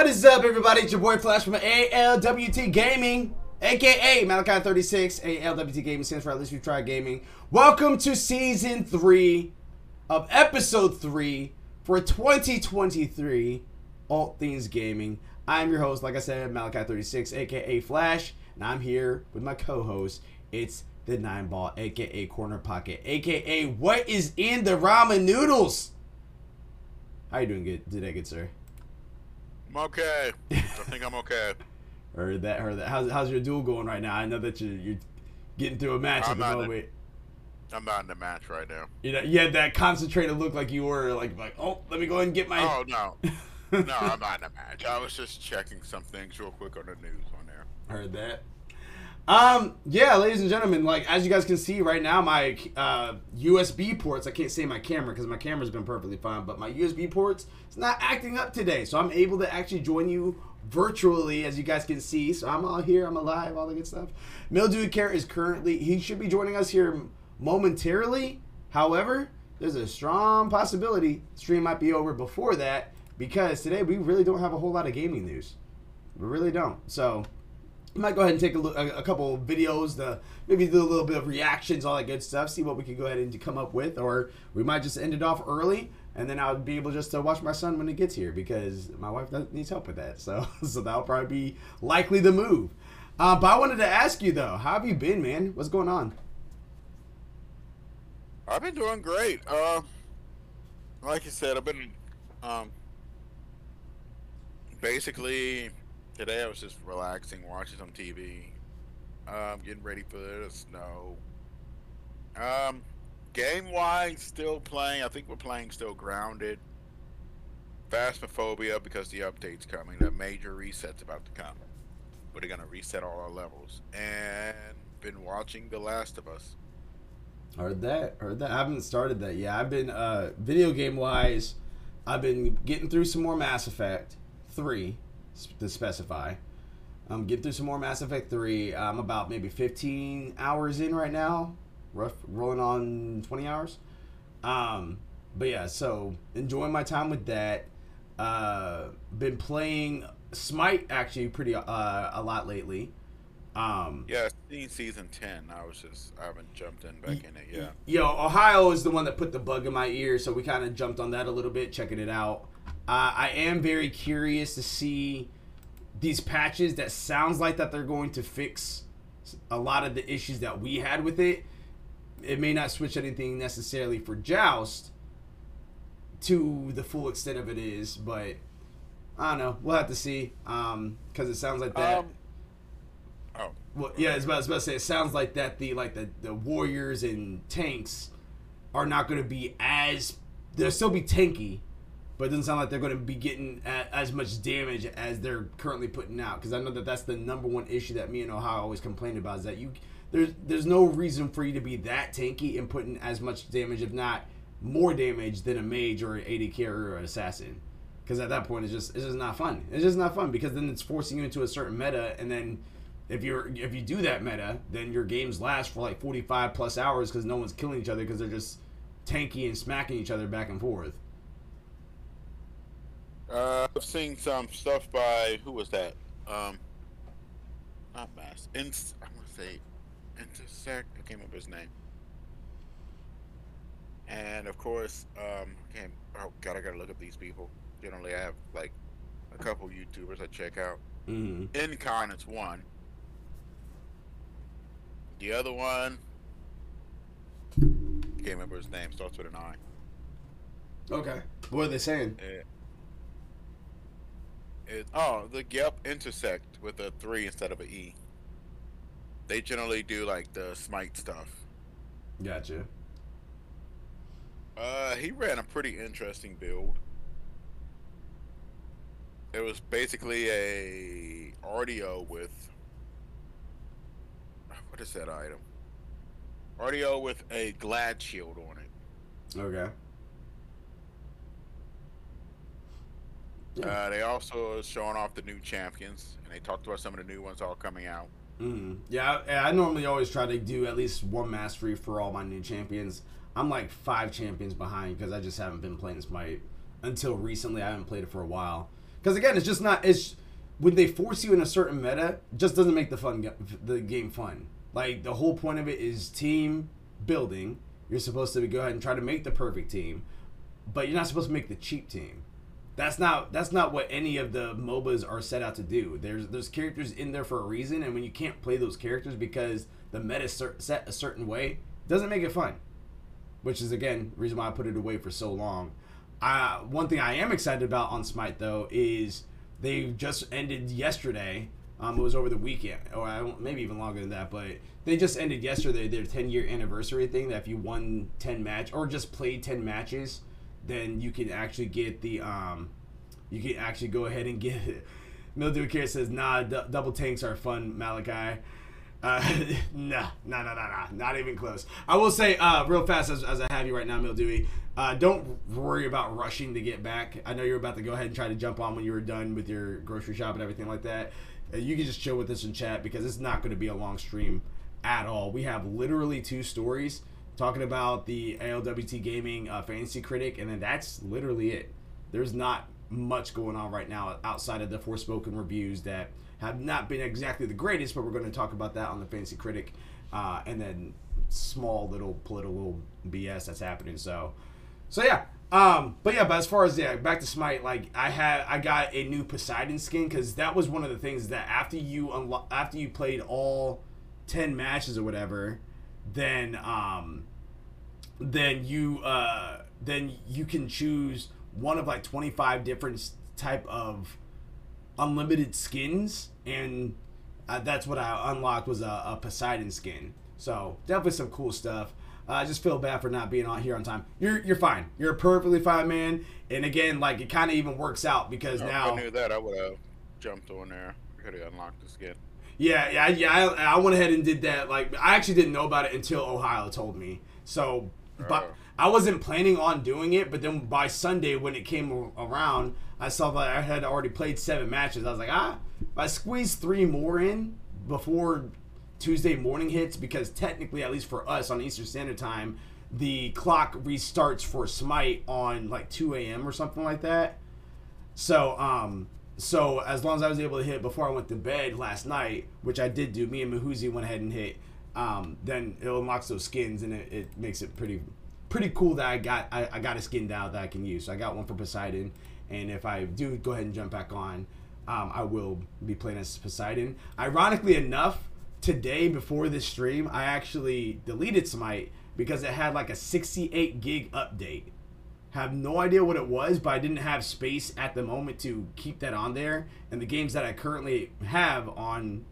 What is up, everybody? It's your boy Flash from ALWT Gaming, aka Malachi36. ALWT Gaming stands for At least we tried gaming. Welcome to season three of episode three for 2023 All Things Gaming. I'm your host, like I said, Malachi36, aka Flash, and I'm here with my co-host. It's the Nine Ball, aka Corner Pocket, aka What is in the ramen noodles? How you doing, good today, good sir? I'm okay. I think I'm okay. Heard that. Heard that. How's, how's your duel going right now? I know that you're, you're getting through a match I'm at the not in- moment. I'm not in the match right now. You know, you had that concentrated look like you were like, like, oh, let me go ahead and get my. Oh no, no, I'm not in the match. I was just checking some things real quick on the news on there. Heard that. Um, yeah, ladies and gentlemen, like as you guys can see right now, my uh, USB ports. I can't say my camera because my camera's been perfectly fine, but my USB ports it's not acting up today, so I'm able to actually join you virtually, as you guys can see. So I'm all here, I'm alive, all the good stuff. Mildew Care is currently he should be joining us here momentarily. However, there's a strong possibility stream might be over before that because today we really don't have a whole lot of gaming news. We really don't. So I might go ahead and take a, look, a, a couple videos to maybe do a little bit of reactions, all that good stuff, see what we can go ahead and come up with, or we might just end it off early, and then I'll be able just to watch my son when he gets here because my wife needs help with that. So, so that'll probably be likely the move. Uh, but I wanted to ask you though, how have you been, man? What's going on? I've been doing great. Uh, like you said, I've been um, basically today. I was just relaxing, watching some TV, um, getting ready for the snow. Um, game wise, still playing. I think we're playing still grounded. Phasmophobia because the update's coming. That major reset's about to come. They're gonna reset all our levels. And been watching The Last of Us. Heard that. Heard that. I haven't started that yet. I've been uh video game wise, I've been getting through some more Mass Effect 3 s- to specify. I'm getting through some more Mass Effect 3. I'm about maybe 15 hours in right now. Rough rolling on 20 hours. Um but yeah, so enjoying my time with that. Uh been playing Smite actually pretty uh a lot lately. Um Yeah, I've seen season ten. I was just I haven't jumped in back in it yet. Yo, Ohio is the one that put the bug in my ear, so we kind of jumped on that a little bit, checking it out. Uh, I am very curious to see these patches that sounds like that they're going to fix a lot of the issues that we had with it. It may not switch anything necessarily for Joust to the full extent of it is, but I don't know. We'll have to see. Um, because it sounds like that. Um, oh, Well, yeah, I was about, I was about to say it sounds like that the like the, the warriors and tanks are not going to be as they'll still be tanky, but it doesn't sound like they're going to be getting as much damage as they're currently putting out. Because I know that that's the number one issue that me and Ohio always complained about is that you there's there's no reason for you to be that tanky and putting as much damage, if not more damage, than a mage or an AD carrier or an assassin. because at that point it's just it's just not fun. It's just not fun because then it's forcing you into a certain meta, and then if you're if you do that meta, then your games last for like 45 plus hours because no one's killing each other because they're just tanky and smacking each other back and forth. Uh, I've seen some stuff by who was that? Um, not Mass. In, I'm gonna say Intersect. I can't remember his name. And of course, um, can't. Oh God, I gotta look up these people. Generally, I have like a couple YouTubers I check out. Mm-hmm. Incarnate's one. The other one, can't remember his name. Starts with an I. Okay. What are they saying? It, it, oh, the Yep intersect with a three instead of a E. They generally do like the smite stuff. Gotcha. Uh, he ran a pretty interesting build. It was basically a RDO with what is that item? RDO with a glad shield on it. Okay. Uh, they also are showing off the new champions, and they talked about some of the new ones all coming out. Mm-hmm. Yeah, I, I normally always try to do at least one mastery for all my new champions. I'm like five champions behind because I just haven't been playing Smite until recently. I haven't played it for a while. Because again, it's just not. It's when they force you in a certain meta, just doesn't make the fun the game fun. Like the whole point of it is team building. You're supposed to go ahead and try to make the perfect team, but you're not supposed to make the cheap team. That's not that's not what any of the MOBAs are set out to do. There's there's characters in there for a reason, and when you can't play those characters because the meta set a certain way, doesn't make it fun. Which is again reason why I put it away for so long. Uh, one thing I am excited about on Smite though is they just ended yesterday. Um, it was over the weekend, or maybe even longer than that. But they just ended yesterday their 10 year anniversary thing. That if you won 10 match or just played 10 matches, then you can actually get the um, you can actually go ahead and get. it. Mildew Care says, "Nah, d- double tanks are fun, Malachi." Uh, nah, nah, nah, nah, nah, not even close. I will say, uh, real fast as, as I have you right now, Mildewy, uh, don't worry about rushing to get back. I know you're about to go ahead and try to jump on when you were done with your grocery shop and everything like that. Uh, you can just chill with us in chat because it's not going to be a long stream at all. We have literally two stories talking about the ALWT Gaming uh, Fantasy Critic, and then that's literally it. There's not much going on right now outside of the Forspoken reviews that have not been exactly the greatest, but we're going to talk about that on the Fantasy Critic, uh, and then small little political BS that's happening. So, so yeah. Um, but yeah, but as far as yeah, back to Smite, like I had, I got a new Poseidon skin because that was one of the things that after you unlo- after you played all ten matches or whatever, then um, then you uh, then you can choose one of like 25 different type of unlimited skins and uh, that's what I unlocked was a, a, Poseidon skin. So definitely some cool stuff. Uh, I just feel bad for not being on here on time. You're you're fine. You're a perfectly fine, man. And again, like it kind of even works out because now I knew that I would have jumped on there. Could have unlocked the skin. Yeah, yeah, yeah. I, I went ahead and did that. Like I actually didn't know about it until Ohio told me. So but. I wasn't planning on doing it, but then by Sunday when it came around, I saw that I had already played seven matches. I was like, ah, if I squeeze three more in before Tuesday morning hits, because technically, at least for us on Eastern Standard Time, the clock restarts for Smite on like 2 a.m. or something like that. So, um, so as long as I was able to hit before I went to bed last night, which I did do, me and Mahuzi went ahead and hit. Um, then it unlocks those skins and it, it makes it pretty pretty cool that I got I, I got a skin out that I can use. So I got one for Poseidon, and if I do go ahead and jump back on, um, I will be playing as Poseidon. Ironically enough, today before this stream, I actually deleted Smite because it had like a 68 gig update. Have no idea what it was, but I didn't have space at the moment to keep that on there. And the games that I currently have on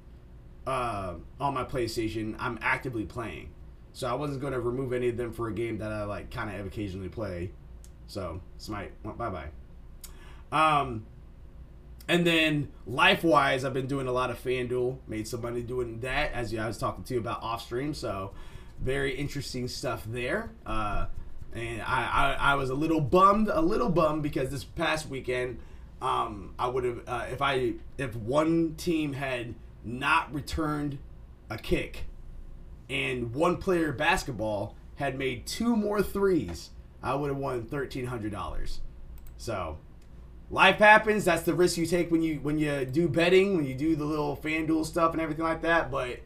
uh, on my PlayStation, I'm actively playing. So I wasn't going to remove any of them for a game that I like kind of occasionally play. So Smite went bye bye. Um, and then life wise, I've been doing a lot of FanDuel. Made some money doing that, as I was talking to you about off stream. So very interesting stuff there. Uh, and I, I, I was a little bummed, a little bummed because this past weekend, um, I would have uh, if I if one team had not returned a kick, and one player basketball had made two more threes, I would have won thirteen hundred dollars. So life happens. That's the risk you take when you when you do betting, when you do the little FanDuel stuff and everything like that. But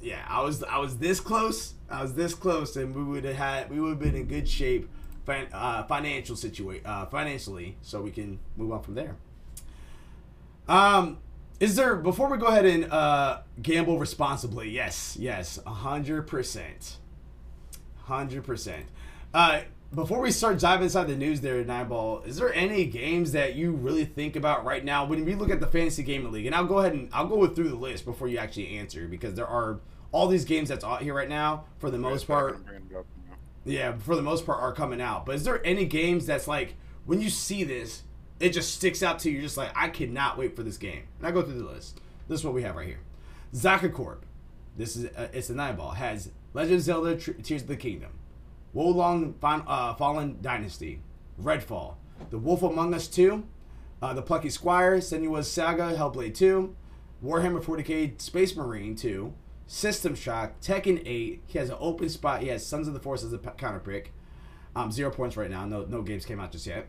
yeah, I was I was this close. I was this close, and we would have had we would have been in good shape, fin- uh, financial situation, uh, financially, so we can move on from there. Um, is there before we go ahead and uh, gamble responsibly? Yes, yes, hundred percent, hundred percent. Before we start diving inside the news there, Nineball, is there any games that you really think about right now when we look at the fantasy gaming league? And I'll go ahead and I'll go through the list before you actually answer because there are all these games that's out here right now for the most part. Yeah, for the most part are coming out. But is there any games that's like when you see this, it just sticks out to you? You're just like, I cannot wait for this game. And I go through the list. This is what we have right here. Zaka Corp. This is uh, it's a nine ball. Has Legend of Zelda Tears of the Kingdom. Wo Long uh, Fallen Dynasty, Redfall, The Wolf Among Us 2, uh, The Plucky Squire, Senua's Saga, Hellblade 2, Warhammer 40k Space Marine 2, System Shock, Tekken 8. He has an open spot. He has Sons of the Forest as a counter pick. Um, zero points right now. No, no games came out just yet.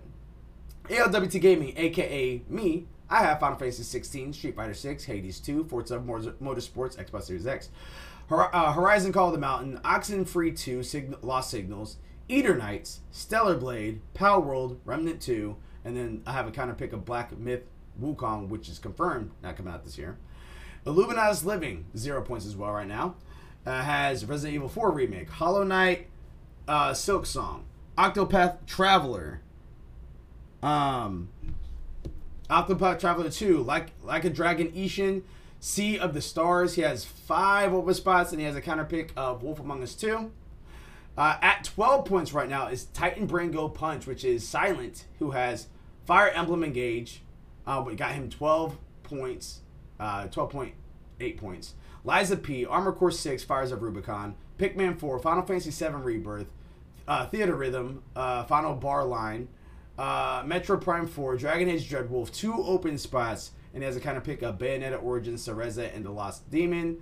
ALWT Gaming, aka me. I have Final Fantasy 16, Street Fighter 6, Hades 2, Forza Motorsports, Xbox Series X, uh, Horizon Call of the Mountain, Oxenfree 2, Sign- Lost Signals, Eternights, Stellar Blade, Palworld, Remnant 2, and then I have a counter pick of Black Myth Wukong, which is confirmed not coming out this year. Illuminatus Living, zero points as well right now. Uh, has Resident Evil 4 remake, Hollow Knight, uh, Silksong, Octopath Traveler, um, Octopath Traveler 2, like like a Dragon Ishin, Sea of the Stars. He has five open spots, and he has a counter pick of Wolf Among Us 2. Uh, at 12 points right now is Titan Brain Go Punch, which is Silent, who has Fire Emblem Engage. Uh, we got him 12 points, uh, 12.8 points. Liza P, Armored Core 6, Fires of Rubicon, Pikmin 4, Final Fantasy 7 Rebirth, uh, Theatrhythm, uh, Final Bar Line, uh, Metroid Prime 4, Dragon Age Dreadwolf, two open spots, and has a kind of pick up Bayonetta Origins, Cereza, and The Lost Demon.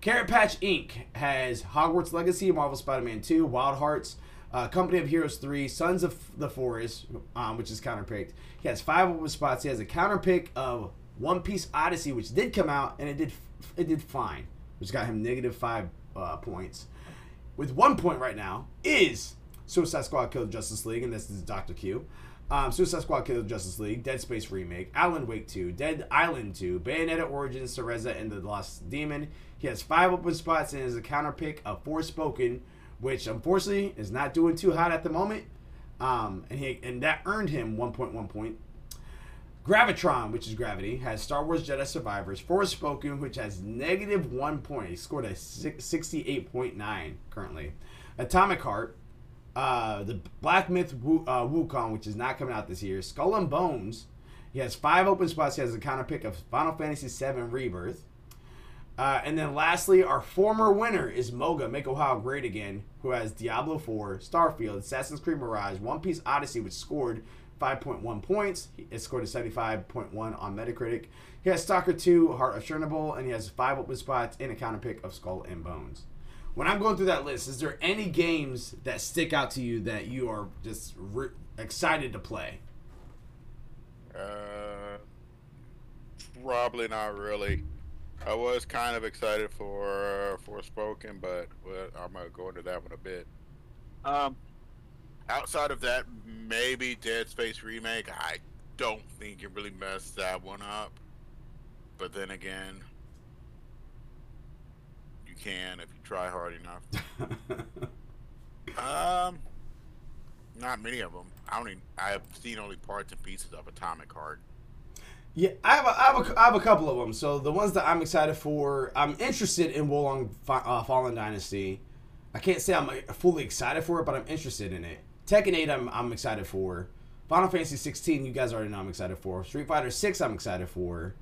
Carrot Patch Inc. has Hogwarts Legacy, Marvel Spider Man 2, Wild Hearts, uh, Company of Heroes 3, Sons of the Forest, um, which is counter picked. He has five open spots. He has a counter pick of One Piece Odyssey, which did come out, and it did it did fine, which got him negative five uh, points. With one point right now is Suicide Squad Killed Justice League, and this is Dr. Q. Um, Suicide Squad Kill Justice League, Dead Space Remake, Alan Wake 2, Dead Island 2, Bayonetta Origins, Cereza, and The Lost Demon. He has five open spots and is a counter pick of Forspoken, which unfortunately is not doing too hot at the moment. Um, and he and that earned him 1.1 point. Gravitron, which is Gravity, has Star Wars Jedi Survivors. Forspoken, which has negative one point. He scored a 68.9 currently. Atomic Heart, uh, the Black Myth Wu, uh, Wukong, which is not coming out this year. Skull and Bones. He has five open spots. He has a counter pick of Final Fantasy VII Rebirth. Uh, and then lastly, our former winner is Moga, Make Ohio Great Again, who has Diablo 4, Starfield, Assassin's Creed Mirage, One Piece Odyssey, which scored 5.1 points. It scored a 75.1 on Metacritic. He has Stalker 2, Heart of Chernobyl, and he has five open spots and a counter pick of Skull and Bones when I'm going through that list, is there any games that stick out to you that you are just re- excited to play? Uh, probably not really. I was kind of excited for uh, Forspoken, but well, I'm gonna go into that one a bit. Um, outside of that, maybe Dead Space remake. I don't think you really messed that one up. But then again, can if you try hard enough. um, not many of them. I only I've seen only parts and pieces of Atomic Heart. Yeah, I have, a, I, have a, I have a couple of them. So the ones that I'm excited for, I'm interested in Wo Long uh, Fallen Dynasty. I can't say I'm uh, fully excited for it, but I'm interested in it. Tekken 8, I'm, I'm excited for. Final Fantasy 16, you guys already know I'm excited for. Street Fighter 6, I'm excited for.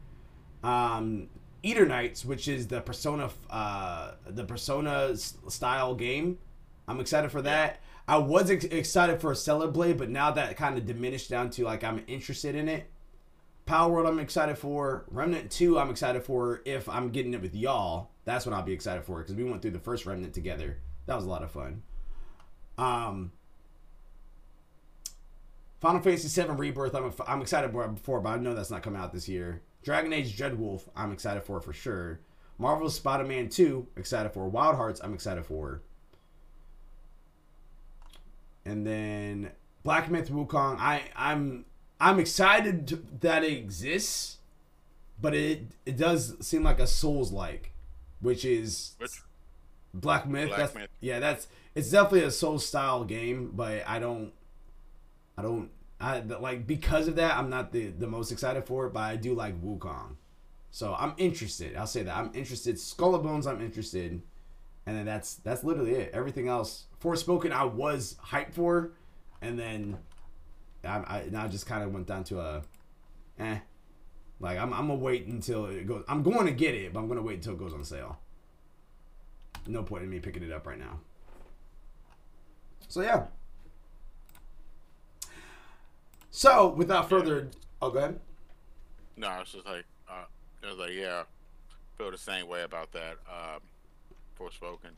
Um, Eternights, which is the Persona uh, the Persona style game. I'm excited for that. I was ex- excited for a Stellar Blade, but now that kind of diminished down to like I'm interested in it. Palworld, I'm excited for. Remnant 2, I'm excited for. If I'm getting it with y'all, that's what I'll be excited for because we went through the first Remnant together. That was a lot of fun. Um, Final Fantasy VII Rebirth, I'm, I'm excited for, but I know that's not coming out this year. Dragon Age Dreadwolf, I'm excited for for sure. Marvel's Spider-Man 2, excited for. Wild Hearts, I'm excited for. And then Black Myth Wukong, I I'm I'm excited that it exists, but it it does seem like a Souls like, which is Which? Black Myth. Black that's, Myth. Yeah, that's it's definitely a Souls style game, but I don't I don't I like because of that I'm not the the most excited for it, but I do like Wukong. So I'm interested. I'll say that I'm interested. Skull and Bones, I'm interested, and then that's that's literally it. Everything else, Forspoken, I was hyped for, and then I, I now just kind of went down to a, eh, like I'm I'm gonna wait until it goes. I'm going to get it, but I'm gonna wait until it goes on sale. No point in me picking it up right now. So yeah. So without further, oh go ahead. No, it's just like, uh, I was like, yeah, feel the same way about that. Um, Forspoken.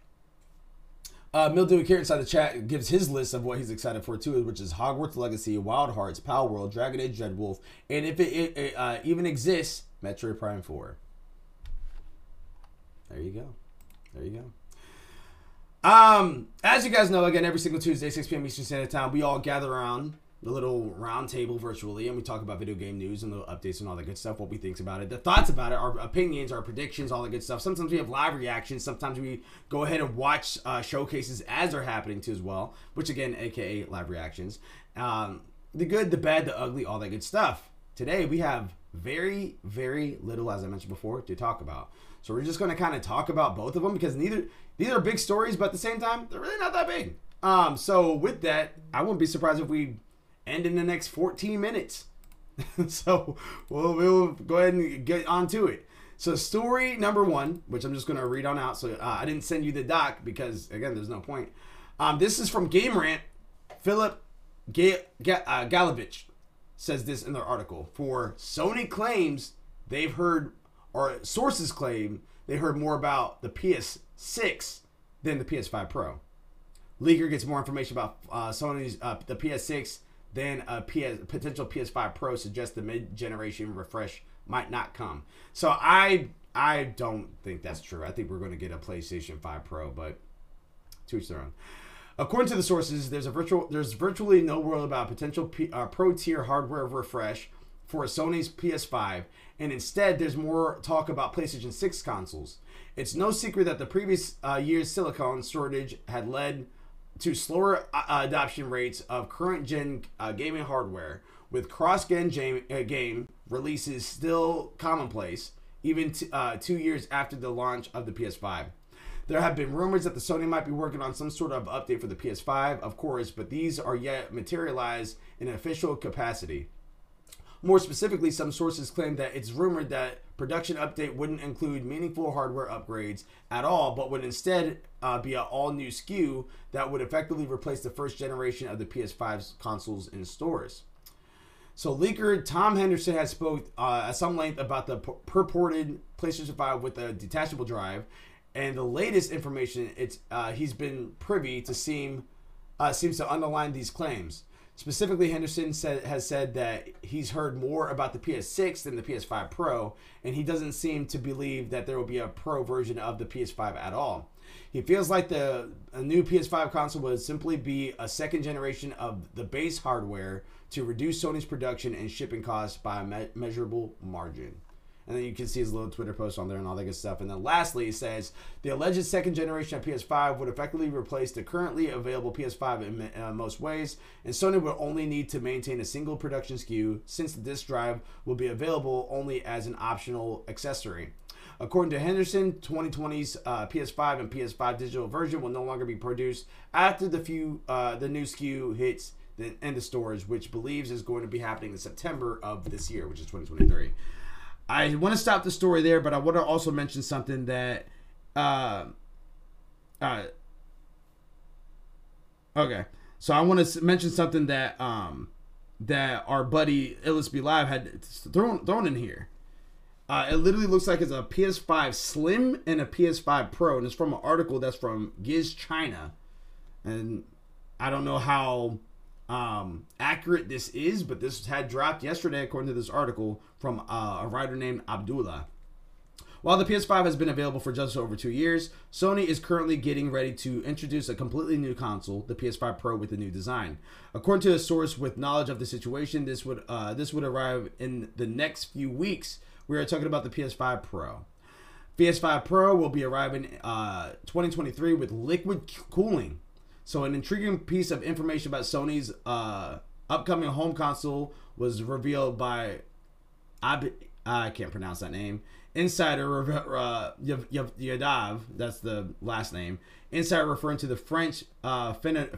Uh, Mildew Akira inside the chat gives his list of what he's excited for too, which is Hogwarts Legacy, Wild Hearts, Palworld, Dragon Age Dreadwolf, and if it, it, it uh, even exists, Metroid Prime 4. There you go. There you go. Um, as you guys know, again, every single Tuesday, 6 p.m. Eastern Standard Time, we all gather around the little round table virtually and we talk about video game news and the updates and all that good stuff, what we think about it, the thoughts about it, our opinions, our predictions, all that good stuff. Sometimes we have live reactions. Sometimes we go ahead and watch uh, showcases as they're happening too as well, which again, aka live reactions. Um, the good, the bad, the ugly, all that good stuff. Today we have very, very little, as I mentioned before, to talk about. So we're just going to kind of talk about both of them because neither these are big stories, but at the same time, they're really not that big. Um, so with that, I wouldn't be surprised if we end in the next 14 minutes. so we'll, we'll go ahead and get on to it. So story number one, which I'm just going to read on out. So uh, I didn't send you the doc because again, there's no point. Um, this is from Game Rant. Philip Ga- uh, Galovich says this in their article. For Sony claims they've heard, or sources claim they heard more about the PS6 than the PS5 Pro. Leaker gets more information about uh, Sony's uh, the PS6 than a PS, potential PS5 Pro suggests the mid-generation refresh might not come. So I I don't think that's true. I think we're going to get a PlayStation 5 Pro, but to each their own. According to the sources, there's a virtual there's virtually no word about potential P, uh, pro tier hardware refresh for Sony's PS5, and instead there's more talk about PlayStation 6 consoles. It's no secret that the previous uh, year's silicon shortage had led to slower uh, adoption rates of current gen uh, gaming hardware, with cross gen game, uh, game releases still commonplace, even t- uh, two years after the launch of the PS5. There have been rumors that the Sony might be working on some sort of update for the PS5, of course, but these are yet materialized in an official capacity. More specifically, some sources claim that it's rumored that production update wouldn't include meaningful hardware upgrades at all, but would instead uh, be an all new SKU that would effectively replace the first generation of the PS5's consoles in stores. So, leaker Tom Henderson has spoke uh, at some length about the p- purported PlayStation 5 with a detachable drive, and the latest information it's uh, he's been privy to seem uh, seems to underline these claims. Specifically, Henderson said, has said that he's heard more about the PS6 than the PS5 Pro, and he doesn't seem to believe that there will be a Pro version of the PS5 at all. He feels like the a new PS5 console would simply be a second generation of the base hardware to reduce Sony's production and shipping costs by a me- measurable margin. And then you can see his little Twitter post on there and all that good stuff. And then lastly, he says the alleged second generation of PS5 would effectively replace the currently available PS5 in uh, most ways, and Sony would only need to maintain a single production SKU since the disk drive will be available only as an optional accessory. According to Henderson, 2020's uh, PS5 and PS5 digital version will no longer be produced after the few uh, the new SKU hits the end of stores, which believes is going to be happening in September of this year, which is 2023. I want to stop the story there, but I want to also mention something that, uh, uh, okay. So I want to mention something that um that our buddy LSB Live had thrown thrown in here. Uh, it literally looks like it's a PS5 Slim and a PS5 Pro, and it's from an article that's from Giz China, and I don't know how um, accurate this is, but this had dropped yesterday according to this article from uh, a writer named Abdullah. While the PS5 has been available for just over two years, Sony is currently getting ready to introduce a completely new console, the PS5 Pro, with a new design. According to a source with knowledge of the situation, this would uh, this would arrive in the next few weeks. We are talking about the PS5 Pro. PS5 Pro will be arriving uh, 2023 with liquid cooling. So, an intriguing piece of information about Sony's uh, upcoming home console was revealed by Ab- I can't pronounce that name. Insider uh, Yadav, that's the last name. Insider referring to the French uh, fan,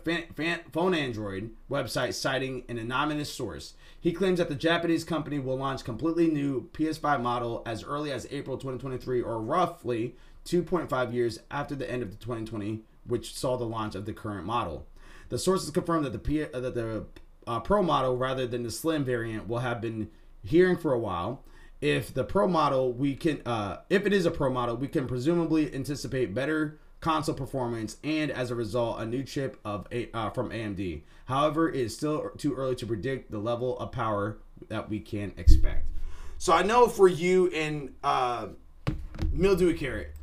phone Android website, citing an anonymous source. He claims that the Japanese company will launch completely new PS5 model as early as April 2023, or roughly 2.5 years after the end of the 2020, which saw the launch of the current model. The sources confirm that the P, uh, that the uh, Pro model, rather than the Slim variant, will have been hearing for a while if the pro model we can uh, if it is a pro model we can presumably anticipate better console performance and as a result a new chip of a, uh, from AMD. However, it is still too early to predict the level of power that we can expect. So I know for you and uh, Mildewy Carrot,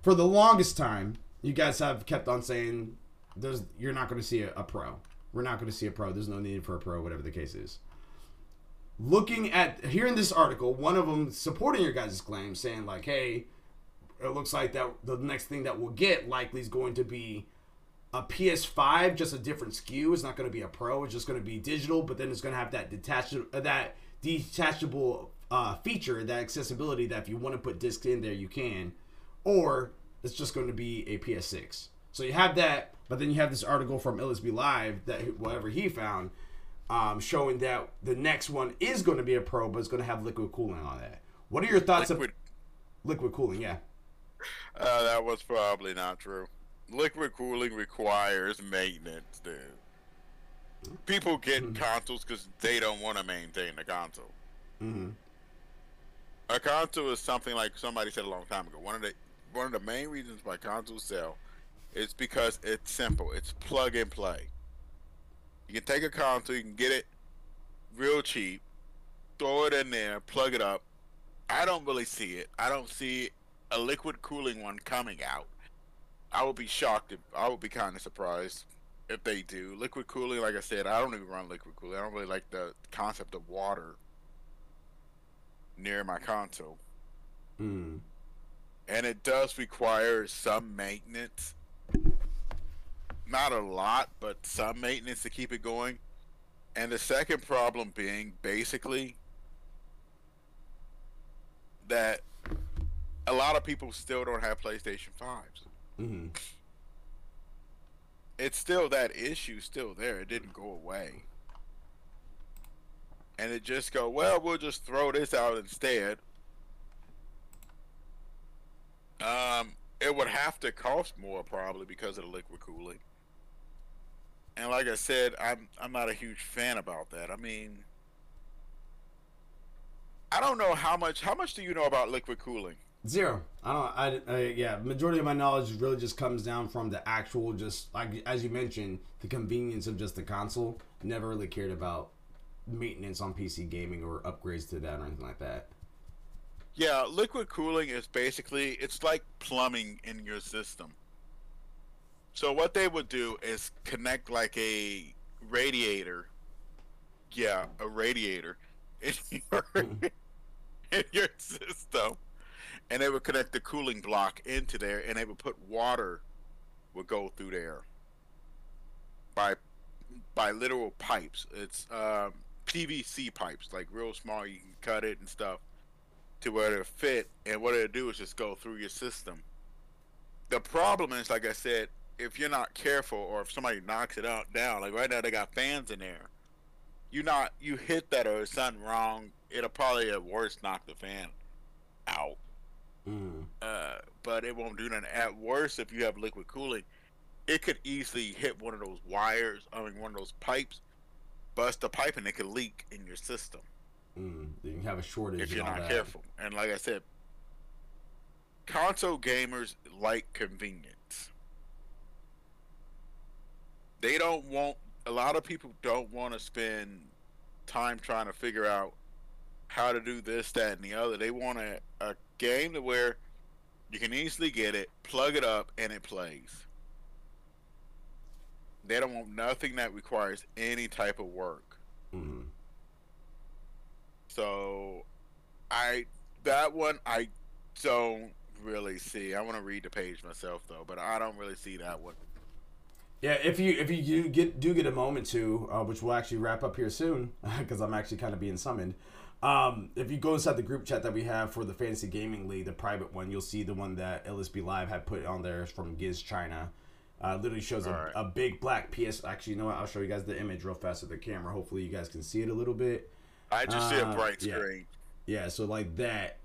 for the longest time, you guys have kept on saying there's you're not going to see a, a pro. We're not going to see a pro. There's no need for a pro, whatever the case is looking at here in this article, one of them supporting your guys' claim, saying like, "Hey, it looks like that the next thing that we'll get likely is going to be a PS5, just a different SKU. It's not going to be a Pro. It's just going to be digital, but then it's going to have that detachable uh, that detachable uh, feature, that accessibility that if you want to put discs in there, you can, or it's just going to be a PS6. So you have that, but then you have this article from LSB Live that whatever he found um, showing that the next one is going to be a pro, but it's going to have liquid cooling on it. What are your thoughts liquid. of liquid cooling? Yeah. Uh, that was probably not true. Liquid cooling requires maintenance, dude. People get mm-hmm. consoles because they don't want to maintain the console. Mm-hmm. A console is something like somebody said a long time ago. One of the one of the main reasons why consoles sell is because it's simple. It's plug and play. You can take a console, you can get it real cheap, throw it in there, plug it up. I don't really see it. I don't see a liquid cooling one coming out. I would be shocked if I would be kind of surprised if they do. Liquid cooling, like I said, I don't even run liquid cooling. I don't really like the concept of water near my console. Mm. And it does require some maintenance not a lot, but some maintenance to keep it going. And the second problem being basically that a lot of people still don't have PlayStation 5s. Mm-hmm. It's still that issue still there. It didn't go away. And it just go, well, we'll just throw this out instead. Um, it would have to cost more probably because of the liquid cooling. And like I said, I'm I'm not a huge fan about that. I mean, I don't know how much. How much do you know about liquid cooling? Zero. I don't. I, I yeah. Majority of my knowledge really just comes down from the actual, just like as you mentioned, the convenience of just the console. Never really cared about maintenance on PC gaming or upgrades to that or anything like that. Yeah, liquid cooling is basically it's like plumbing in your system. So what they would do is connect like a radiator. Yeah, a radiator in your, in your system. And they would connect the cooling block into there and they would put water would go through there by by literal pipes. It's um, PVC pipes, like real small. You can cut it and stuff to where it'll fit. And what it'll do is just go through your system. The problem is, like I said, if you're not careful or if somebody knocks it out down, like right now they got fans in there. You not you hit that or something wrong, it'll probably at worst knock the fan out. Mm. Uh, but it won't do nothing. At worst, if you have liquid cooling, it could easily hit one of those wires, I mean, one of those pipes, bust a pipe, and it could leak in your system Mm, you can have a shortage if you're not that. careful. And like I said, console gamers like convenience. They don't want a lot of people don't want to spend time trying to figure out how to do this, that, and the other. They want a, a game to where you can easily get it, plug it up, and it plays. They don't want nothing that requires any type of work. Mhm. So, I that one I don't really see. I want to read the page myself though, but I don't really see that one. Yeah, if you if you do get do get a moment to, uh, which we'll actually wrap up here soon, because I'm actually kind of being summoned. Um, if you go inside the group chat that we have for the Fantasy Gaming League, the private one, you'll see the one that LSB Live had put on there from Giz China. Uh, literally shows a, Alright. a big black PS. Actually, you know what? I'll show you guys the image real fast with the camera. Hopefully, you guys can see it a little bit. I just see a Uh, bright yeah. screen. Yeah, so like that.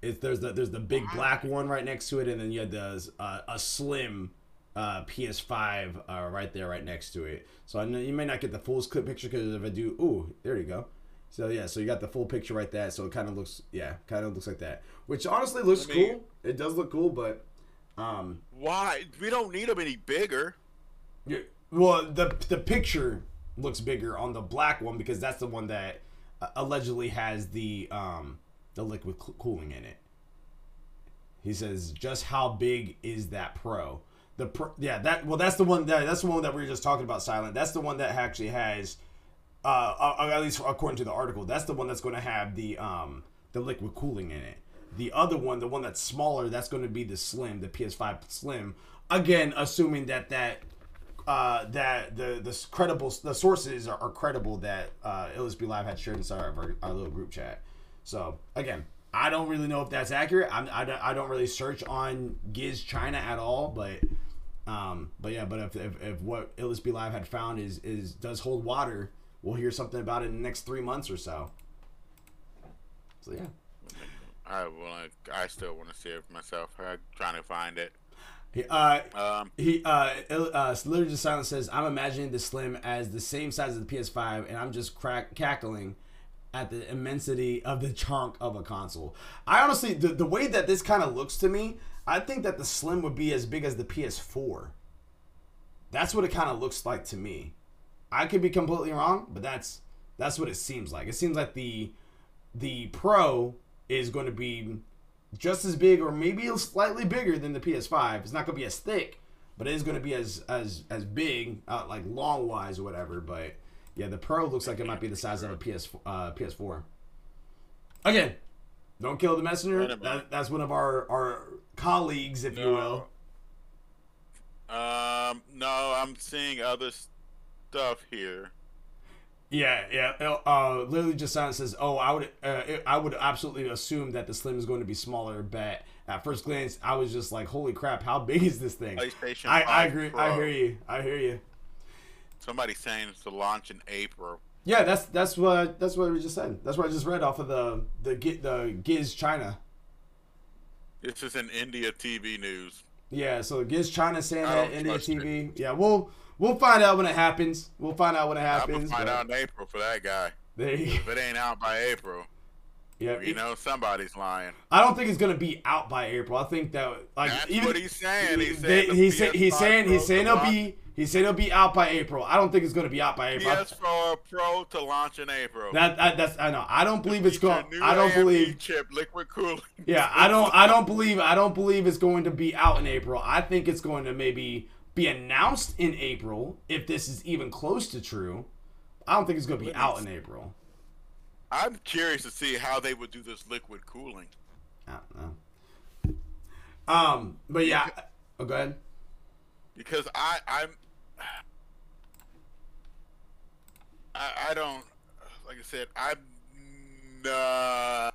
It's there's the there's the big black one right next to it, and then you had the uh, a slim uh, PS5 uh, right there, right next to it. So I know you may not get the full clip picture because if I do, ooh, there you go. So yeah, so you got the full picture right there. So it kind of looks, yeah, kind of looks like that. Which honestly looks Let me- cool. It does look cool, but um, Why? We don't need them any bigger. yeah, well, the the picture looks bigger on the black one because that's the one that uh, allegedly has the um the liquid coo- cooling in it. He says, "Just how big is that Pro?" The pro, yeah, that well, that's the one that that's the one that we were just talking about. Silent. That's the one that actually has, uh, uh, at least according to the article, that's the one that's going to have the um the liquid cooling in it. The other one, the one that's smaller, that's going to be the Slim, the PS5 Slim. Again, assuming that that uh, that the the credible the sources are, are credible that uh, LSB Live had shared inside of our, our little group chat. So again, I don't really know if that's accurate. I'm, I don't I don't really search on Giz China at all, but um, but yeah, but if, if, if what LSB Live had found is is does hold water, we'll hear something about it in the next three months or so. So yeah. I want. I still want to see it myself. I'm trying to find it. He- Uh, Um, He uh, uh literally just silence says, "I'm imagining the Slim as the same size as the PS5, and I'm just crack cackling at the immensity of the chunk of a console." I honestly, the, the way that this kind of looks to me, I think that the Slim would be as big as the PS4. That's what it kind of looks like to me. I could be completely wrong, but that's that's what it seems like. It seems like the the Pro is going to be just as big or maybe slightly bigger than the PS5. It's not going to be as thick, but it is going to be as as as big, uh, like long wise or whatever. But yeah, the Pro looks like it might be the size of a PS uh, PS4. Again, don't kill the messenger. Wait a minute. That, that's one of our our colleagues, if you will. Um, no, I'm seeing other stuff here. Yeah, yeah. Uh, literally, just silent says, "Oh, I would, uh, I would absolutely assume that the Slim is going to be smaller." But at first glance, I was just like, "Holy crap! How big is this thing?" PlayStation. I, I agree. Pro. I hear you. I hear you. Somebody saying it's to launch in April. Yeah, that's that's what that's what we just said. That's what I just read off of the the Gi- the Giz China. This is in India TV news. Yeah, so Giz China saying that India it. TV. Yeah, we'll we'll find out when it happens. We'll find out when it happens. Gonna find but out in April for that guy. They, If it ain't out by April, yeah, you know somebody's lying. I don't think it's gonna be out by April. I think that like That's even what he's saying. He's saying he's, say- he's saying he's saying it'll be he's saying it'll be out by April. I don't think it's gonna be out by April. I- PS4 Pro to launch in April. that, that that's I know. I don't believe it's going. I don't AMD believe. chip liquid cooling. Yeah, I don't. I don't believe. I don't believe it's going to be out in April. I think it's going to maybe be announced in April if this is even close to true. I don't think it's going to be out in April. I'm curious to see how they would do this liquid cooling. I don't know. Um, but yeah. Oh, go ahead. because I I'm I, I don't like I said I'm not.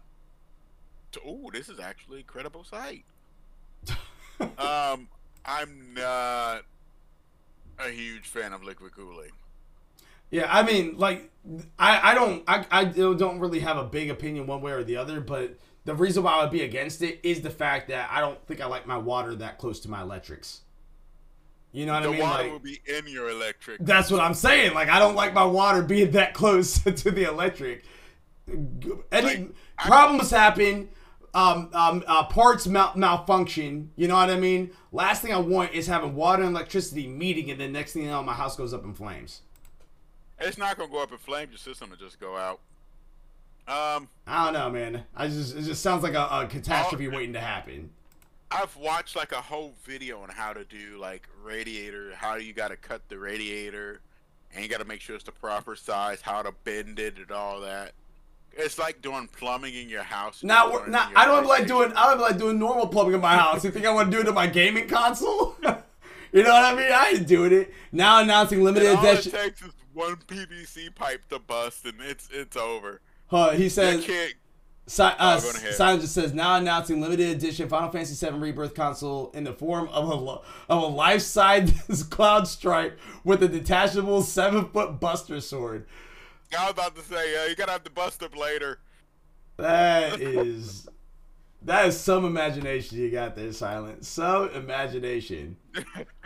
Oh, this is actually a credible site. um, I'm not a huge fan of liquid cooling. Yeah, I mean, like, I, I don't, I, I don't really have a big opinion one way or the other, but the reason why I would be against it is the fact that I don't think I like my water that close to my electrics. You know what the I mean? The water Like, will be in your electric. that's what I'm saying. Like I don't like my water being that close to the electric. Any Like, problems happen, um, um, uh, parts mal- malfunction. You know what I mean? Last thing I want is having water and electricity meeting, and then next thing you know, my house goes up in flames. It's not gonna go up in flames. Your system will just go out. Um, I don't know, man. I just it just sounds like a, a catastrophe Oh. waiting to happen. I've watched like a whole video on how to do like radiator, how you got to cut the radiator, and you got to make sure it's the proper size, how to bend it, and all that. It's like doing plumbing in your house. Now, Doing it now your I don't like doing I don't like doing normal plumbing in my house. You think I want to do it to my gaming console? you know what I mean? I ain't doing it. Now announcing limited And all it edition. takes is one PVC pipe to bust, and it's it's over. Huh, he says. Si- uh, Oh. Simon just says now announcing limited edition Final Fantasy VII Rebirth console in the form of a lo- of a life-size cloud stripe with a detachable seven-foot Buster sword. I was about to say, yeah, you gotta have to bust up later. That is that is some imagination you got there, Silent. Some imagination.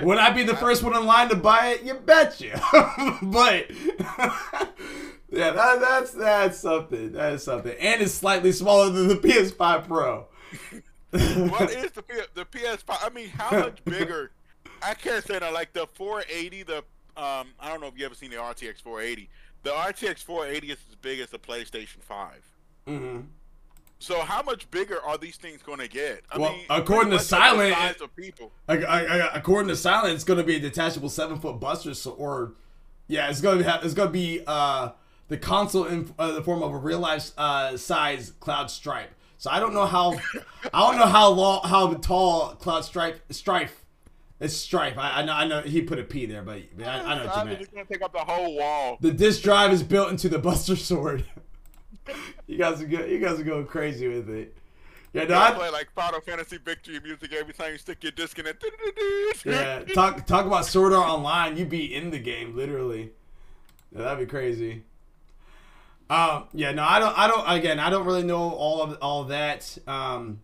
Would I be the first one in line to buy it? You betcha. but yeah, that, that's that's something. That is something, and it's slightly smaller than the PS5 Pro. what is the the PS5? I mean, how much bigger? I can't say that. Like the 480, the um, I don't know if you ever seen the RTX 480. The RTX 480 is as big as the PlayStation 5. hmm So how much bigger are these things going to get? I Well, mean, according to Silent, size of people. I, I, according to Silent, it's going to be a detachable seven foot buster, so, or yeah, it's going to have it's going to be uh, the console in uh, the form of a real life uh, size cloud stripe. So I don't know how I don't know how long how tall cloud stripe stripe. It's Strife. I, I know I know he put a P there, but I, I know what you meant. It's to take up the whole wall. The disk drive is built into the Buster Sword. you guys are good. You guys are going crazy with it. Yeah, no, I I, play like Final Fantasy Victory music every time you stick your disc in it. Yeah, talk talk about Sword Art Online. You'd be in the game literally. Yeah, that'd be crazy. Um, yeah, no, I don't. I don't. Again, I don't really know all of all of that. Um,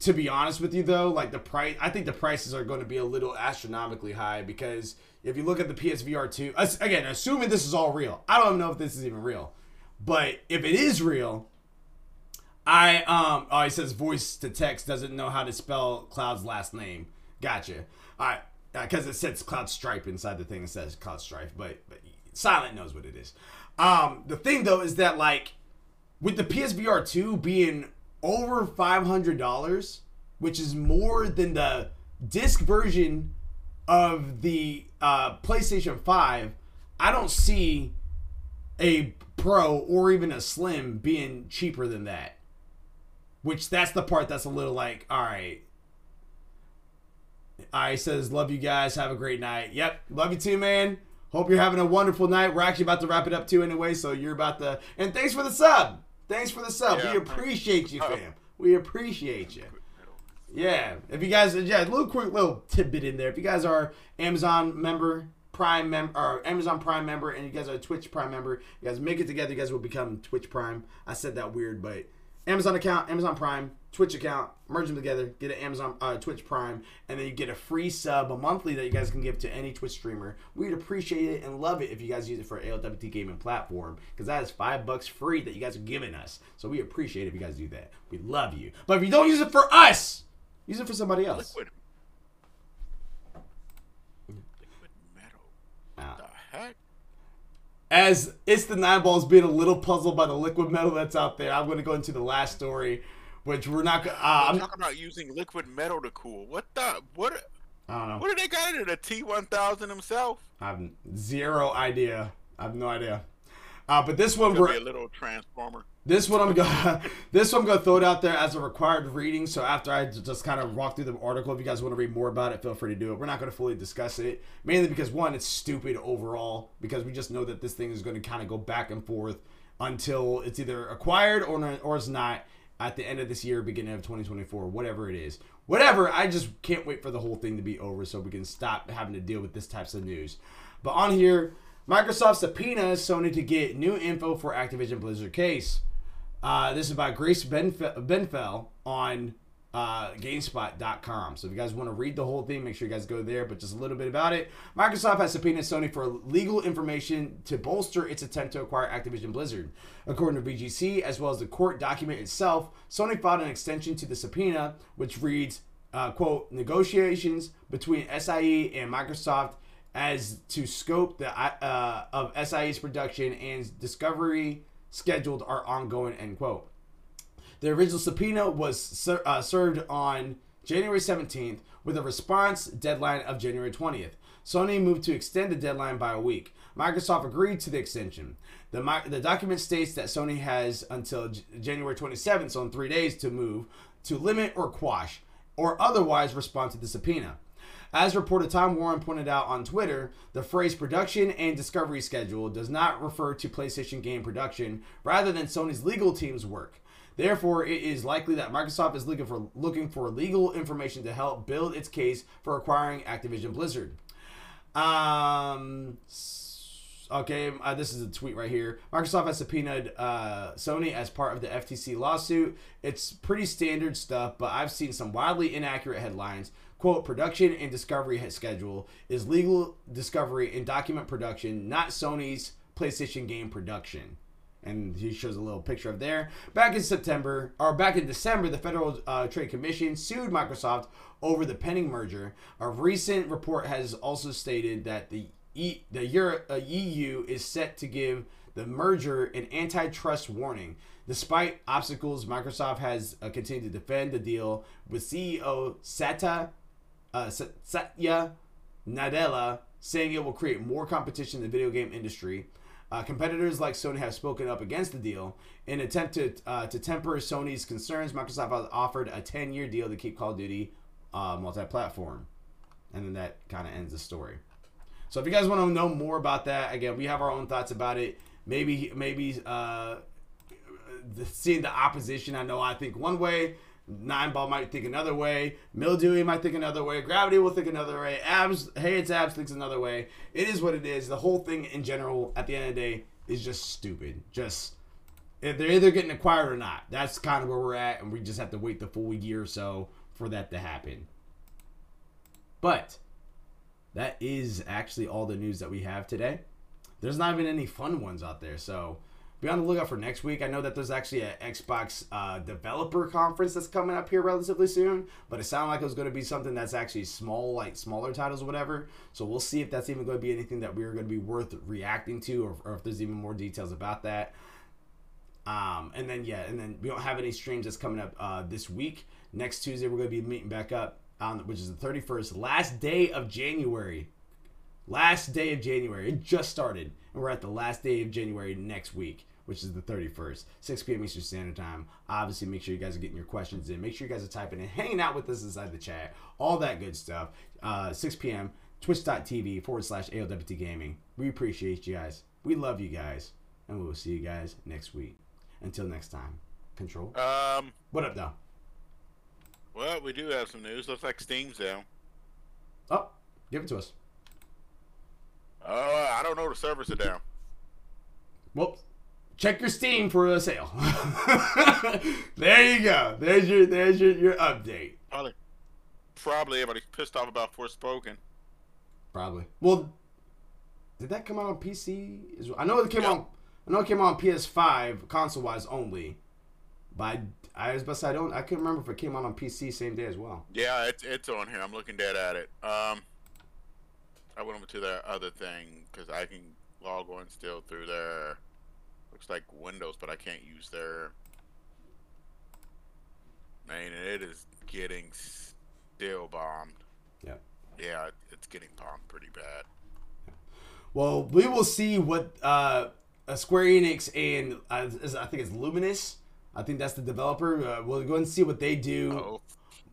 to be honest with you, though, like the price, I think the prices are going to be a little astronomically high because if you look at the PSVR two, again, assuming this is all real, I don't know if this is even real, but if it is real, I um oh he says voice to text doesn't know how to spell Cloud's last name. Gotcha. All right, because it says Cloud Stripe inside the thing. It says Cloud Stripe, but but Silent knows what it is. Um, the thing though is that like with the PSVR two being over five hundred dollars, which is more than the disc version of the uh, PlayStation Five, I don't see a Pro or even a Slim being cheaper than that. Which that's the part that's a little like, all right. I says, love you guys. Have a great night. Yep, love you too, man. Hope you're having a wonderful night. We're actually about to wrap it up too, anyway. So you're about to. And thanks for the sub. Thanks for the sub. Yeah. We appreciate you, oh. fam. We appreciate you. Yeah. If you guys, yeah, a little quick little tidbit in there. If you guys are Amazon member, Prime member, or Amazon Prime member, and you guys are a Twitch Prime member, you guys make it together. You guys will become Twitch Prime. I said that weird, but Amazon account, Amazon Prime, Twitch account, merge them together, get an Amazon uh, Twitch Prime, and then you get a free sub, a monthly that you guys can give to any Twitch streamer. We'd appreciate it and love it if you guys use it for ALWT gaming platform because that is five bucks free that you guys are giving us. So we appreciate if you guys do that. We love you. But if you don't use it for us, use it for somebody else. Liquid metal. Ah. The heck? As it's the nine balls being a little puzzled by the liquid metal that's out there, I'm going to go into the last story, which we're not. Uh, I'm talking about using liquid metal to cool. What the? What? I don't know. What did they got in it? A T1000 himself? I have zero idea. I have no idea. Uh, but this one, we're, a little transformer. This one I'm gonna this one I'm gonna throw it out there as a required reading. So after I just kind of walk through the article, if you guys want to read more about it, feel free to do it. We're not gonna fully discuss it, mainly because one, it's stupid overall, because we just know that this thing is gonna kind of go back and forth until it's either acquired or or it's not at the end of this year, beginning of 2024, whatever it is. Whatever, I just can't wait for the whole thing to be over so we can stop having to deal with this types of news. But on here, Microsoft subpoenas Sony to get new info for Activision Blizzard case. Uh, this is by Grace Benfe- Benfell on uh, GameSpot.com. So if you guys want to read the whole thing, make sure you guys go there. But just a little bit about it. Microsoft has subpoenaed Sony for legal information to bolster its attempt to acquire Activision Blizzard. According to VGC, as well as the court document itself, Sony filed an extension to the subpoena, which reads, uh, "quote Negotiations between SIE and Microsoft." As to scope the uh, of SIE's production and discovery scheduled are ongoing. End quote. The original subpoena was ser- uh, served on January 17th with a response deadline of January 20th. Sony moved to extend the deadline by a week. Microsoft agreed to the extension. The, the document states that Sony has until J- January 27th, so in three days, to move, to limit or quash, or otherwise respond to the subpoena. As reported, Tom Warren pointed out on Twitter, the phrase production and discovery schedule does not refer to PlayStation game production, rather than Sony's legal team's work. Therefore, it is likely that Microsoft is looking for looking for legal information to help build its case for acquiring Activision Blizzard. Um. Okay, uh, this is a tweet right here. Microsoft has subpoenaed uh, Sony as part of the FTC lawsuit. It's pretty standard stuff, but I've seen some wildly inaccurate headlines quote, production and discovery schedule is legal discovery and document production, not Sony's PlayStation game production. And he shows a little picture of there. Back in September, or back in December, the Federal uh, Trade Commission sued Microsoft over the pending merger. A recent report has also stated that the e, the Euro, uh, EU is set to give the merger an antitrust warning. Despite obstacles, Microsoft has uh, continued to defend the deal with CEO Sata uh, Satya Nadella saying it will create more competition in the video game industry. Uh, competitors like Sony have spoken up against the deal. In an attempt to, uh, to temper Sony's concerns, Microsoft has offered a 10 year deal to keep Call of Duty uh, multi platform. And then that kind of ends the story. So if you guys want to know more about that, again, we have our own thoughts about it. Maybe, maybe uh, seeing the opposition, I know I think one way, Nine ball might think another way. Mildewy might think another way. Gravity will think another way. Abs, hey, it's abs thinks another way. It is what it is. The whole thing in general, at the end of the day, is just stupid. Just if they're either getting acquired or not. That's kind of where we're at, and we just have to wait the full year or so for that to happen. But that is actually all the news that we have today. There's not even any fun ones out there, so be on the lookout for next week. I know that there's actually an Xbox uh, developer conference that's coming up here relatively soon, but it sounded like it was going to be something that's actually small, like smaller titles whatever. So we'll see if that's even going to be anything that we're going to be worth reacting to, or, or if there's even more details about that. Um, and then yeah, and then we don't have any streams that's coming up uh, this week. Next Tuesday we're going to be meeting back up on which is the 31st, last day of January. Last day of January. It just started, and we're at the last day of January next week which is the 31st, 6 p.m. Eastern Standard Time. Obviously, make sure you guys are getting your questions in. Make sure you guys are typing in, hanging out with us inside the chat, all that good stuff. Uh, 6 p.m. Twitch.tv forward slash ALWT Gaming. We appreciate you guys. We love you guys. And we will see you guys next week. Until next time. Control. Um. What up, though? Well, we do have some news. Looks like Steam's down. Oh, give it to us. Uh, I don't know. The servers are down. Whoops check your Steam for a sale. there you go. There's your there's your, your update. Probably, probably everybody's pissed off about Forspoken. Probably. Well, did that come out on PC? I know it came yep. on. I know it came out on PS5 console wise only. But I, I was about to say I don't. I couldn't remember if it came out on PC same day as well. Yeah, it's it's on here. I'm looking dead at it. Um, I went over to that other thing because I can log on still through there. Looks like Windows, but I can't use their. Man, it is getting still bombed. Yeah. Yeah, it's getting bombed pretty bad. Well, we will see what uh, Square Enix and uh, I think it's Luminous. I think that's the developer. Uh, we'll go and see what they do oh,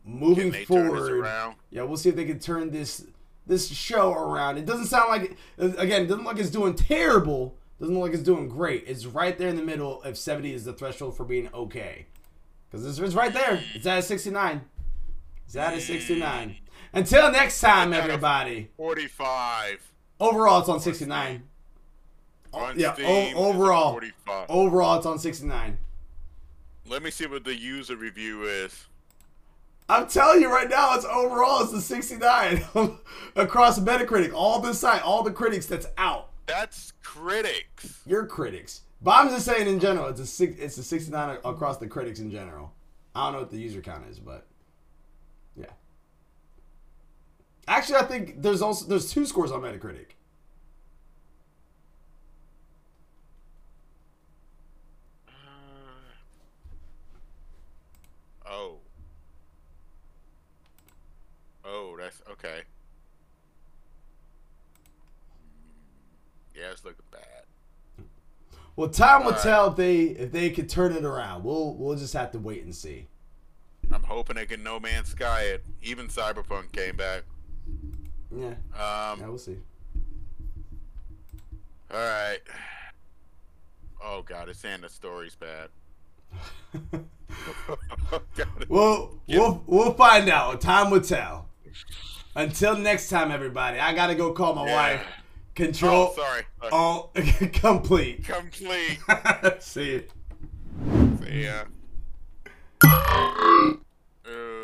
moving forward. Yeah, we'll see if they can turn this this show around. It doesn't sound like again, it doesn't look like it's doing terrible, doesn't look like it's doing great. It's right there in the middle if 70 is the threshold for being okay. Because it's, it's right there. It's at a 69. It's at a 69. Until next time, everybody. 45. Overall, it's on 69. On yeah, Steam, o- overall. 45. Overall, it's on 69. Let me see what the user review is. I'm telling you right now, it's overall it's a 69 across Metacritic. All the site, all the critics that's out. That's critics. Your critics. But I'm just saying in general, it's a six, it's a 69 across the critics in general. I don't know what the user count is, but yeah. Actually, I think there's also there's two scores on Metacritic. Uh, oh. Oh, that's okay. Yeah, it's looking bad. Well, time will tell if they if they could turn it around. We'll we'll just have to wait and see. I'm hoping they can No Man's Sky it. Even Cyberpunk came back. Yeah, Um, yeah, we'll see. all right. Oh god, it's saying the story's bad. God, Well, we'll we'll find out. Time will tell. Until next time, everybody. I gotta go call my Yeah. wife. Control Oh, sorry. All complete. Complete. See. See ya.